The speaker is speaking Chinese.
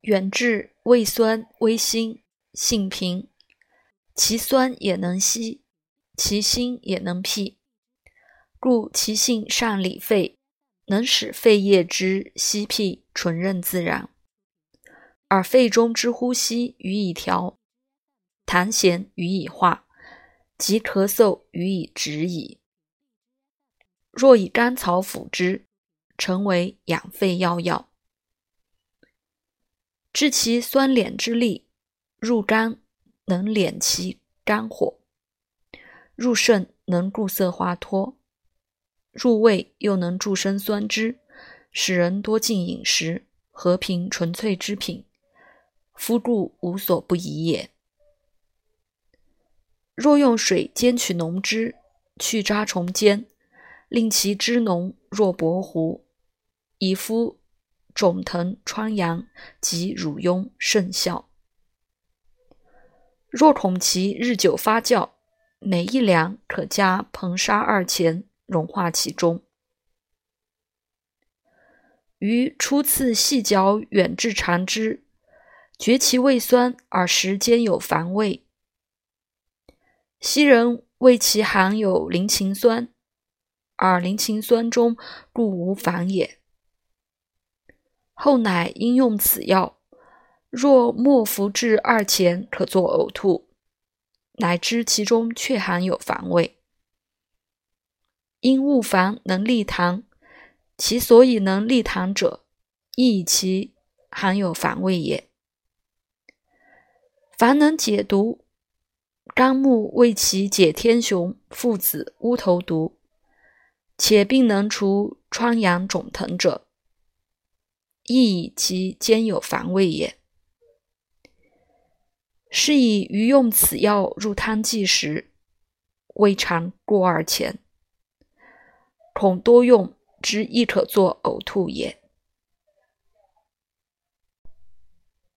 远志味酸微辛，性平，其酸也能吸，其辛也能辟，故其性善理肺，能使肺液之息辟纯润自然，而肺中之呼吸予以调，痰涎予以化，及咳嗽予以止矣。若以甘草辅之，成为养肺要药。知其酸敛之力，入肝能敛其肝火，入肾能固涩化脱，入胃又能助生酸汁，使人多进饮食，和平纯粹之品，夫故无所不宜也。若用水煎取浓汁，去渣重煎，令其汁浓若薄糊，以敷。肿疼疮疡及乳痈甚效。若恐其日久发酵，每一两可加硼砂二钱，融化其中。于初次细嚼远志长之，觉其味酸而食间有烦味。昔人谓其含有磷氰酸，而磷氰酸中故无烦也。后乃应用此药，若末服至二钱，可作呕吐，乃知其中确含有防味。因物烦能利痰，其所以能利痰者，亦以其含有防味也。凡能解毒，肝木为其解天雄、附子、乌头毒，且并能除疮疡肿疼者。亦以其兼有烦味也。是以余用此药入汤剂时，未尝过二钱，恐多用之亦可作呕吐也。